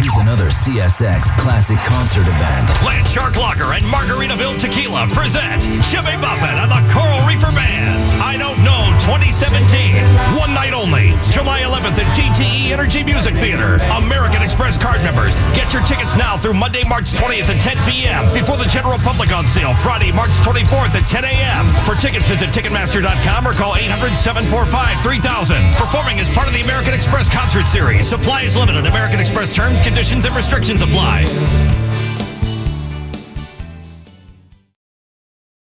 Here's another CSX classic concert event. Lance Shark Lager and Margaritaville Tequila present Jimmy Buffett and the Coral Reefer Band. I Don't Know 2017. One night only. July 11th at DTE Energy Music Theater. American Express card members. Get your tickets now through Monday, March 20th at 10 p.m. Before the general public on sale Friday, March 24th at 10 a.m. Tickets, visit Ticketmaster.com or call 800 745 3000. Performing as part of the American Express concert series. Supply is limited. American Express terms, conditions, and restrictions apply.